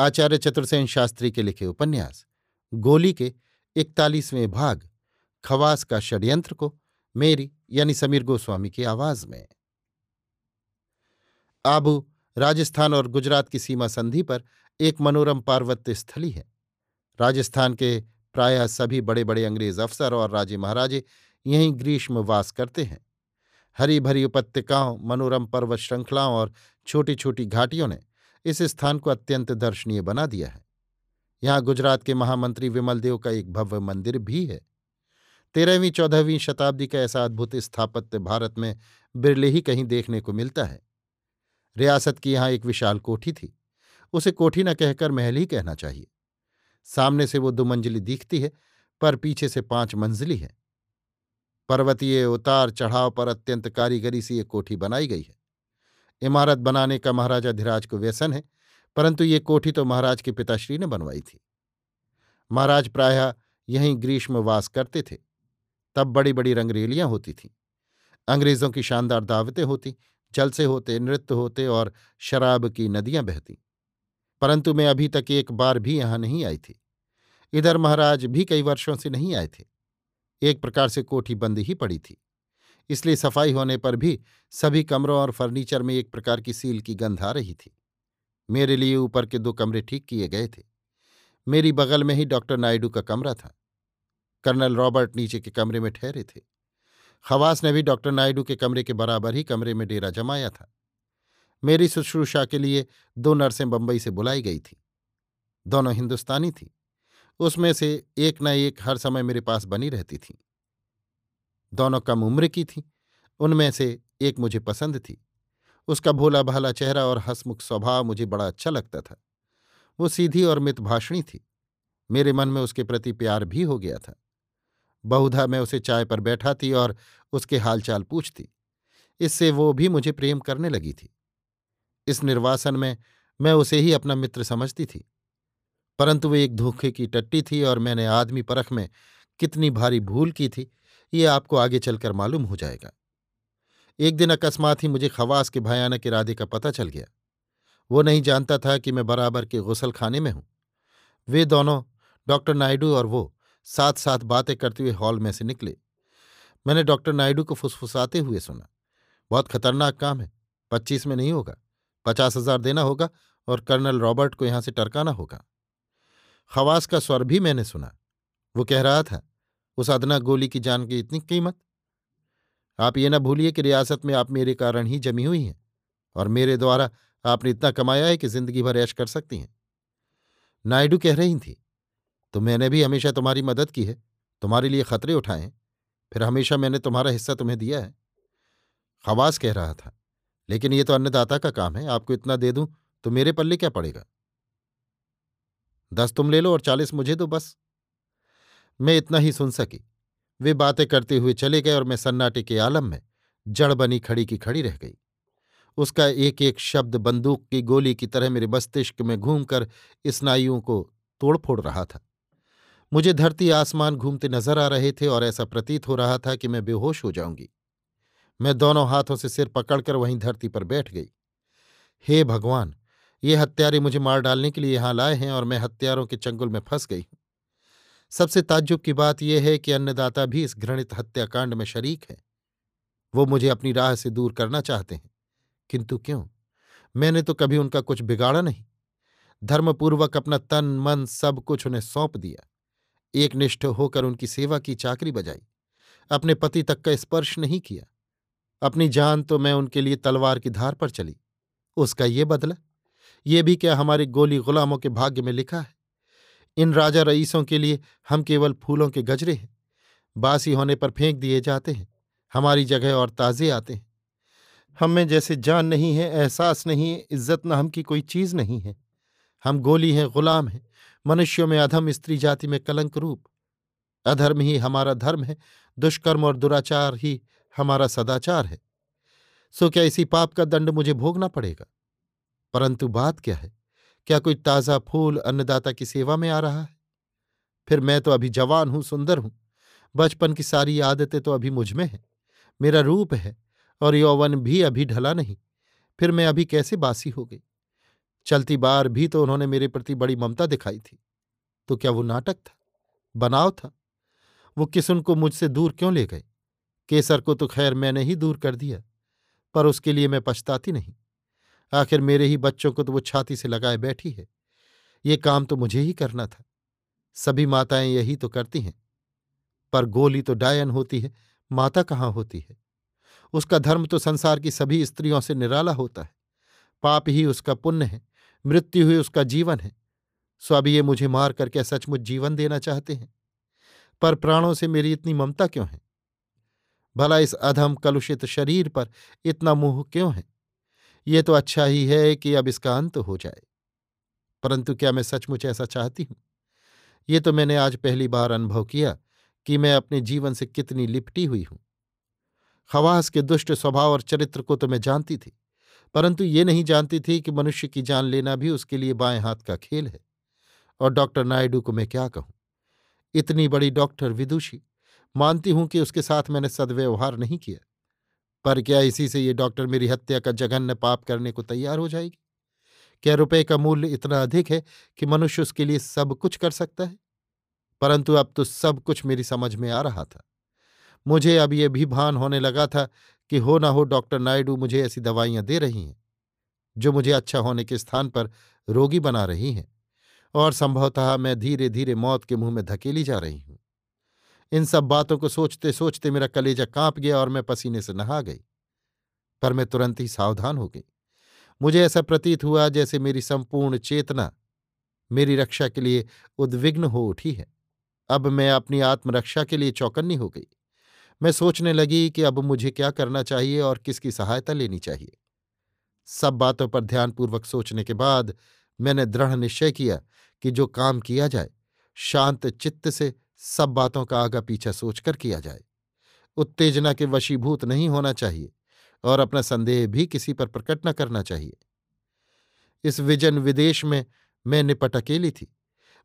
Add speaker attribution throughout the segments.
Speaker 1: आचार्य चतुर्सेन शास्त्री के लिखे उपन्यास, गोली के इकतालीसवें भाग, खवास का षड्यंत्र को मेरी यानी समीर गोस्वामी की आवाज़ में। आबू राजस्थान और गुजरात की सीमा संधि पर एक मनोरम पार्वत्य स्थली है। राजस्थान के प्रायः सभी बड़े बड़े अंग्रेज़ अफसर और राजे महाराजे यहीं ग्रीष्म वास करते हैं। हरी भरी उपत्यकाओं, मनोरम पर्वत श्रृंखलाओं और छोटी छोटी घाटियों ने इस स्थान को अत्यंत दर्शनीय बना दिया है। यहाँ गुजरात के महामंत्री विमल देव का एक भव्य मंदिर भी है। तेरहवीं, चौदहवीं शताब्दी का ऐसा अद्भुत स्थापत्य भारत में बिरले ही कहीं देखने को मिलता है। रियासत की यहाँ एक विशाल कोठी थी। उसे कोठी न कहकर महल ही कहना चाहिए। सामने से वो दुमंजिली दिखती है, पर पीछे से पाँच मंजिली है। पर्वतीय उतार चढ़ाव पर अत्यंत कारीगरी से ये कोठी बनाई गई है। इमारत बनाने का महाराजा धीराज को व्यसन है, परंतु ये कोठी तो महाराज के पिताश्री ने बनवाई थी। महाराज प्रायः यहीं ग्रीष्मवास करते थे। तब बड़ी बड़ी रंगरेलियाँ होती थीं। अंग्रेज़ों की शानदार दावतें होती, जलसे होते, नृत्य होते और शराब की नदियाँ बहती। परंतु मैं अभी तक एक बार भी यहाँ नहीं आई थी। इधर महाराज भी कई वर्षों से नहीं आए थे। एक प्रकार से कोठी बंद ही पड़ी थी। इसलिए सफ़ाई होने पर भी सभी कमरों और फर्नीचर में एक प्रकार की सील की गंध आ रही थी। मेरे लिए ऊपर के दो कमरे ठीक किए गए थे। मेरी बगल में ही डॉक्टर नायडू का कमरा था। कर्नल रॉबर्ट नीचे के कमरे में ठहरे थे। खवास ने भी डॉक्टर नायडू के कमरे के बराबर ही कमरे में डेरा जमाया था। मेरी शुश्रूषा के लिए दो नर्सें बंबई से बुलाई गई थी। दोनों हिंदुस्तानी थीं। उसमें से एक न एक हर समय मेरे पास बनी रहती थी। दोनों कम उम्र की थीं। उनमें से एक मुझे पसंद थी। उसका भोला भाला चेहरा और हसमुख स्वभाव मुझे बड़ा अच्छा लगता था। वो सीधी और मितभाषणी थी। मेरे मन में उसके प्रति प्यार भी हो गया था। बहुधा मैं उसे चाय पर बैठाती और उसके हालचाल पूछती। इससे वो भी मुझे प्रेम करने लगी थी। इस निर्वासन में मैं उसे ही अपना मित्र समझती थी। परंतु वो एक धोखे की टट्टी थी और मैंने आदमी परख में कितनी भारी भूल की थी। ये आपको आगे चलकर मालूम हो जाएगा। एक दिन अकस्मात ही मुझे खवास के भयानक इरादे का पता चल गया। वो नहीं जानता था कि मैं बराबर के गुसल खाने में हूँ। वे दोनों, डॉक्टर नायडू और वो साथ साथ बातें करते हुए हॉल में से निकले। मैंने डॉक्टर नायडू को फुसफुसाते हुए सुना। बहुत खतरनाक काम है। पच्चीस में नहीं होगा। पचास हज़ार देना होगा और कर्नल रॉबर्ट को यहाँ से टरकाना होगा। खवास का स्वर भी मैंने सुना। वो कह रहा था उस अदना गोली की जान की इतनी कीमत? आप ये न भूलिए कि रियासत में आप मेरे कारण ही जमी हुई हैं, और मेरे द्वारा आपने इतना कमाया है कि ज़िंदगी भर ऐश कर सकती हैं। नायडू कह रही थी तो मैंने भी हमेशा तुम्हारी मदद की है, तुम्हारे लिए खतरे उठाए हैं, फिर हमेशा मैंने तुम्हारा हिस्सा तुम्हें दिया है। खवास कह रहा था, लेकिन ये तो अन्नदाता का काम है, आपको इतना दे दूँ तो मेरे पल्ले क्या पड़ेगा? दस तुम ले लो और चालीस मुझे दो, बस। मैं इतना ही सुन सकी। वे बातें करते हुए चले गए और मैं सन्नाटे के आलम में जड़ बनी खड़ी की खड़ी रह गई। उसका एक एक शब्द बंदूक की गोली की तरह मेरे मस्तिष्क में घूमकर स्नायुओं को तोड़फोड़ रहा था। मुझे धरती आसमान घूमते नज़र आ रहे थे और ऐसा प्रतीत हो रहा था कि मैं बेहोश हो जाऊँगी। मैं दोनों हाथों से सिर पकड़कर वहीं धरती पर बैठ गई। हे भगवान, ये हत्यारे मुझे मार डालने के लिए यहाँ लाए हैं और मैं हत्यारों के चंगुल में फंस गई हूँ। सबसे ताज्जुब की बात यह है कि अन्नदाता भी इस घृणित हत्याकांड में शरीक है। वो मुझे अपनी राह से दूर करना चाहते हैं। किंतु क्यों? मैंने तो कभी उनका कुछ बिगाड़ा नहीं। धर्मपूर्वक अपना तन, मन, सब कुछ उन्हें सौंप दिया। एक निष्ठ होकर उनकी सेवा की चाकरी बजाई। अपने पति तक का स्पर्श नहीं किया। अपनी जान तो मैं उनके लिए तलवार की धार पर चली। उसका ये बदला? ये भी क्या हमारे गोली गुलामों के भाग्य में लिखा है? इन राजा रईसों के लिए हम केवल फूलों के गजरे हैं। बासी होने पर फेंक दिए जाते हैं। हमारी जगह और ताजे आते हैं। हम में जैसे जान नहीं है, एहसास नहीं है, इज़्ज़त नाम की कोई चीज़ नहीं है। हम गोली हैं, गुलाम हैं। मनुष्यों में अधम स्त्री जाति में कलंक रूप। अधर्म ही हमारा धर्म है, दुष्कर्म और दुराचार ही हमारा सदाचार है। सो क्या इसी पाप का दंड मुझे भोगना पड़ेगा? परंतु बात क्या है? क्या कोई ताज़ा फूल अन्नदाता की सेवा में आ रहा है? फिर मैं तो अभी जवान हूँ, सुंदर हूँ। बचपन की सारी आदतें तो अभी मुझमें हैं। मेरा रूप है और यौवन भी अभी ढला नहीं। फिर मैं अभी कैसे बासी हो गई? चलती बार भी तो उन्होंने मेरे प्रति बड़ी ममता दिखाई थी। तो क्या वो नाटक था? बनाव था? वो किसुन को मुझसे दूर क्यों ले गए? केसर को तो खैर मैंने ही दूर कर दिया, पर उसके लिए मैं पछताती नहीं। आखिर मेरे ही बच्चों को तो वो छाती से लगाए बैठी है। ये काम तो मुझे ही करना था। सभी माताएँ यही तो करती हैं। पर गोली तो डायन होती है। माता कहाँ होती है? उसका धर्म तो संसार की सभी स्त्रियों से निराला होता है। पाप ही उसका पुण्य है। मृत्यु ही उसका जीवन है। सो अब ये मुझे मार कर क्या सचमुच जीवन देना चाहते हैं। पर प्राणों से मेरी इतनी ममता क्यों है? भला इस अधम कलुषित शरीर पर इतना मोह क्यों है? ये तो अच्छा ही है कि अब इसका अंत हो जाए। परंतु क्या मैं सचमुच ऐसा चाहती हूँ? ये तो मैंने आज पहली बार अनुभव किया कि मैं अपने जीवन से कितनी लिपटी हुई हूँ। खवास के दुष्ट स्वभाव और चरित्र को तो मैं जानती थी, परंतु ये नहीं जानती थी कि मनुष्य की जान लेना भी उसके लिए बाएँ हाथ का खेल है। और डॉक्टर नायडू को मैं क्या कहूँ? इतनी बड़ी डॉक्टर विदुषी, मानती हूँ कि उसके साथ मैंने सदव्यवहार नहीं किया। पर क्या इसी से ये डॉक्टर मेरी हत्या का जघन्य पाप करने को तैयार हो जाएगी? क्या रुपए का मूल्य इतना अधिक है कि मनुष्य उसके लिए सब कुछ कर सकता है? परंतु अब तो सब कुछ मेरी समझ में आ रहा था। मुझे अब ये भी भान होने लगा था कि हो ना हो डॉक्टर नायडू मुझे ऐसी दवाइयाँ दे रही हैं, जो मुझे अच्छा होने के स्थान पर रोगी बना रही हैं, और संभवतः मैं धीरे धीरे मौत के मुँह में धकेली जा रही हूँ। इन सब बातों को सोचते सोचते मेरा कलेजा काँप गया और मैं पसीने से नहा गई। पर मैं तुरंत ही सावधान हो गई। मुझे ऐसा प्रतीत हुआ जैसे मेरी संपूर्ण चेतना मेरी रक्षा के लिए उद्विग्न हो उठी है। अब मैं अपनी आत्मरक्षा के लिए चौकन्नी हो गई। मैं सोचने लगी कि अब मुझे क्या करना चाहिए और किसकी सहायता लेनी चाहिए। सब बातों पर ध्यानपूर्वक सोचने के बाद मैंने दृढ़ निश्चय किया कि जो काम किया जाए, शांत चित्त से सब बातों का आगा पीछा सोचकर किया जाए। उत्तेजना के वशीभूत नहीं होना चाहिए और अपना संदेह भी किसी पर प्रकट न करना चाहिए। इस विजन विदेश में मैं निपट अकेली थी।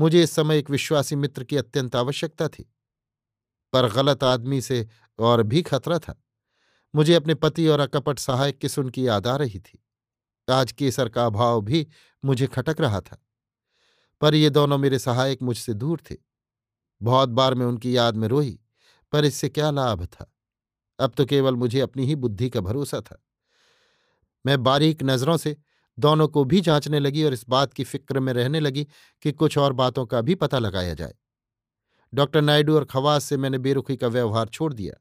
Speaker 1: मुझे इस समय एक विश्वासी मित्र की अत्यंत आवश्यकता थी। पर गलत आदमी से और भी खतरा था। मुझे अपने पति और अकपट सहायक किसुन की याद आ रही थी। आज केसर का अभाव भी मुझे खटक रहा था। पर ये दोनों मेरे सहायक मुझसे दूर थे। बहुत बार मैं उनकी याद में रोई, पर इससे क्या लाभ था? अब तो केवल मुझे अपनी ही बुद्धि का भरोसा था। मैं बारीक नज़रों से दोनों को भी जांचने लगी और इस बात की फ़िक्र में रहने लगी कि कुछ और बातों का भी पता लगाया जाए। डॉक्टर नायडू और खवास से मैंने बेरुखी का व्यवहार छोड़ दिया।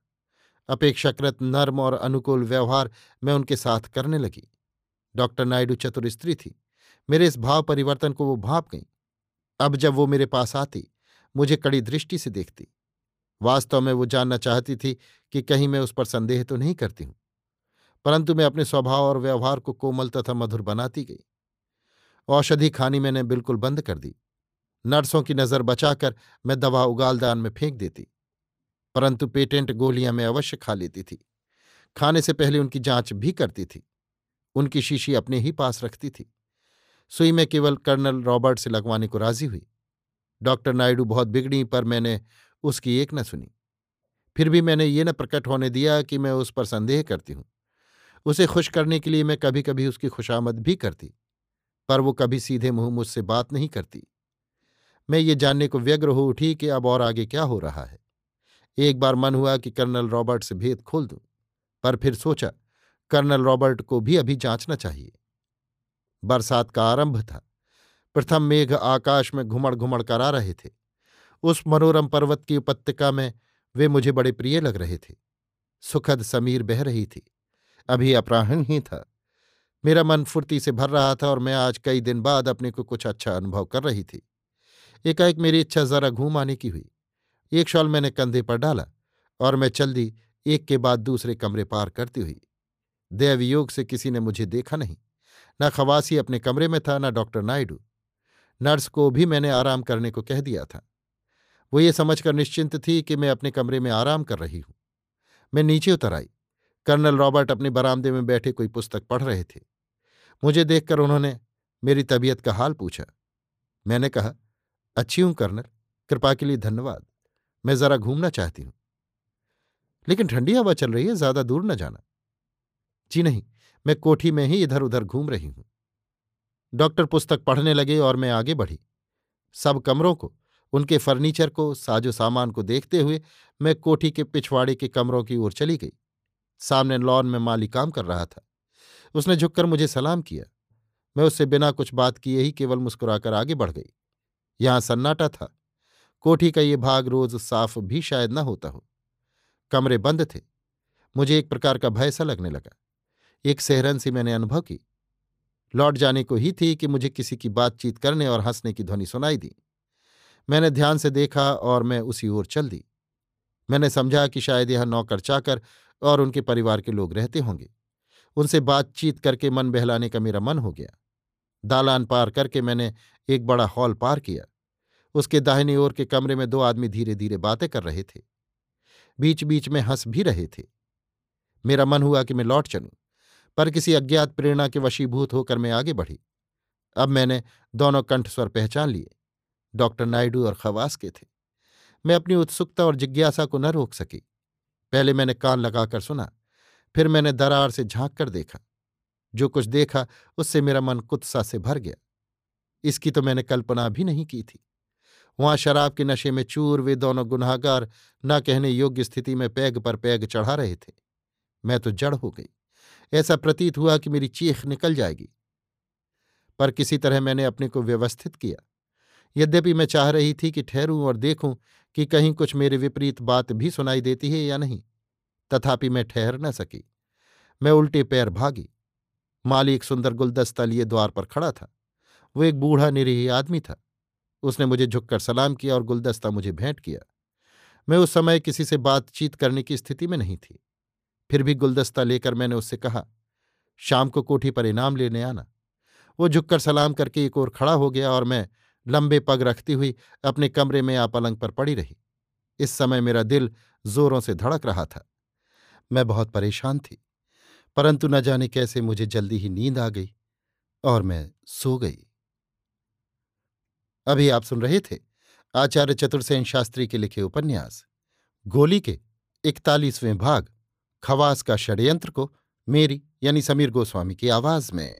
Speaker 1: अपेक्षाकृत नर्म और अनुकूल व्यवहार मैं उनके साथ करने लगी। डॉक्टर नायडू चतुर स्त्री थी। मेरे इस भाव परिवर्तन को वो भाप गई। अब जब वो मेरे पास आती मुझे कड़ी दृष्टि से देखती। वास्तव में वो जानना चाहती थी कि कहीं मैं उस पर संदेह तो नहीं करती हूँ, परंतु मैं अपने स्वभाव और व्यवहार को कोमल तथा मधुर बनाती गई। औषधि खानी मैंने बिल्कुल बंद कर दी। नर्सों की नज़र बचाकर मैं दवा उगालदान में फेंक देती, परंतु पेटेंट गोलियाँ मैं अवश्य खा लेती थी। खाने से पहले उनकी जाँच भी करती थी। उनकी शीशी अपने ही पास रखती थी। सुई में केवल कर्नल रॉबर्ट से लगवाने को राज़ी हुई। डॉक्टर नायडू बहुत बिगड़ी, पर मैंने उसकी एक न सुनी। फिर भी मैंने ये न प्रकट होने दिया कि मैं उस पर संदेह करती हूँ। उसे खुश करने के लिए मैं कभी कभी उसकी खुशामद भी करती, पर वो कभी सीधे मुँह मुझसे बात नहीं करती। मैं ये जानने को व्यग्र हो उठी कि अब और आगे क्या हो रहा है। एक बार मन हुआ कि कर्नल रॉबर्ट से भेद खोल दूँ, पर फिर सोचा, कर्नल रॉबर्ट को भी अभी जांचना चाहिए। बरसात का आरंभ था। प्रथम मेघ आकाश में घुमड़ घुमड़ कर आ रहे थे। उस मनोरम पर्वत की उपत्यका में वे मुझे बड़े प्रिय लग रहे थे। सुखद समीर बह रही थी। अभी अपराहन ही था। मेरा मन फुर्ती से भर रहा था और मैं आज कई दिन बाद अपने को कुछ अच्छा अनुभव कर रही थी। एकाएक मेरी इच्छा जरा घूम आने की हुई। एक शॉल मैंने कंधे पर डाला और मैं चल दी एक के बाद दूसरे कमरे पार करती हुई। दैवयोग से किसी ने मुझे देखा नहीं। न खवासी अपने कमरे में था, न डॉक्टर नायडू। नर्स को भी मैंने आराम करने को कह दिया था। वो ये समझकर निश्चिंत थी कि मैं अपने कमरे में आराम कर रही हूँ। मैं नीचे उतर आई। कर्नल रॉबर्ट अपने बरामदे में बैठे कोई पुस्तक पढ़ रहे थे। मुझे देखकर उन्होंने मेरी तबीयत का हाल पूछा। मैंने कहा, अच्छी हूँ कर्नल, कृपा के लिए धन्यवाद। मैं जरा घूमना चाहती हूँ। लेकिन ठंडी हवा चल रही है, ज़्यादा दूर न जाना। जी नहीं, मैं कोठी में ही इधर उधर घूम रही हूँ। डॉक्टर पुस्तक पढ़ने लगे और मैं आगे बढ़ी। सब कमरों को, उनके फर्नीचर को, साजो सामान को देखते हुए मैं कोठी के पिछवाड़े के कमरों की ओर चली गई। सामने लॉन में माली काम कर रहा था। उसने झुककर मुझे सलाम किया। मैं उससे बिना कुछ बात किए ही केवल मुस्कुराकर आगे बढ़ गई। यहाँ सन्नाटा था। कोठी का ये भाग रोज साफ़ भी शायद न होता हो। कमरे बंद थे। मुझे एक प्रकार का भय सा लगने लगा। एक सेहरन सी मैंने अनुभव की। लौट जाने को ही थी कि मुझे किसी की बातचीत करने और हंसने की ध्वनि सुनाई दी। मैंने ध्यान से देखा और मैं उसी ओर चल दी। मैंने समझा कि शायद यह नौकर चाकर और उनके परिवार के लोग रहते होंगे। उनसे बातचीत करके मन बहलाने का मेरा मन हो गया। दालान पार करके मैंने एक बड़ा हॉल पार किया। उसके दाहिनी ओर के कमरे में दो आदमी धीरे धीरे बातें कर रहे थे। बीच बीच में हंस भी रहे थे। मेरा मन हुआ कि मैं लौट चलूँ। पर किसी अज्ञात प्रेरणा के वशीभूत होकर मैं आगे बढ़ी। अब मैंने दोनों कंठस्वर पहचान लिए। डॉक्टर नायडू और खवास के थे। मैं अपनी उत्सुकता और जिज्ञासा को न रोक सकी। पहले मैंने कान लगाकर सुना, फिर मैंने दरार से झाँक कर देखा। जो कुछ देखा, उससे मेरा मन कुत्सा से भर गया। इसकी तो मैंने कल्पना भी नहीं की थी। वहाँ शराब के नशे में चूर, वे दोनों गुनाहगार, न कहने योग्य स्थिति में पैग पर पैग चढ़ा रहे थे। मैं तो जड़ हो गई। ऐसा प्रतीत हुआ कि मेरी चीख निकल जाएगी। पर किसी तरह मैंने अपने को व्यवस्थित किया। यद्यपि मैं चाह रही थी कि ठहरूं और देखूँ कि कहीं कुछ मेरे विपरीत बात भी सुनाई देती है या नहीं। तथापि मैं ठहर न सकी। मैं उल्टे पैर भागी। माली एक सुंदर गुलदस्ता लिए द्वार पर खड़ा था। वो एक बूढ़ा निरीह आदमी था। उसने मुझे झुककर सलाम किया और गुलदस्ता मुझे भेंट किया। मैं उस समय किसी से बातचीत करने की स्थिति में नहीं थी। फिर भी गुलदस्ता लेकर मैंने उससे कहा, शाम को कोठी पर इनाम लेने आना। वो झुककर सलाम करके एक ओर खड़ा हो गया और मैं लंबे पग रखती हुई अपने कमरे में आ पलंग पर पड़ी रही। इस समय मेरा दिल जोरों से धड़क रहा था। मैं बहुत परेशान थी, परंतु न जाने कैसे मुझे जल्दी ही नींद आ गई और मैं सो गई। अभी आप सुन रहे थे आचार्य चतुर्सेन शास्त्री के लिखे उपन्यास, गोली के इकतालीसवें भाग। खवास का षड्यंत्र को मेरी यानी समीर गोस्वामी की आवाज़ में